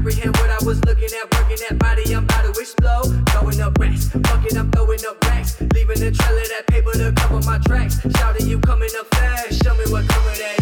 comprehend what I was looking at. Working that body, I'm about to explode. Throwing up racks, fucking up, throwing up racks. Leaving a trail of that paper to cover my tracks. Shouting, you coming up fast. Show me what coming at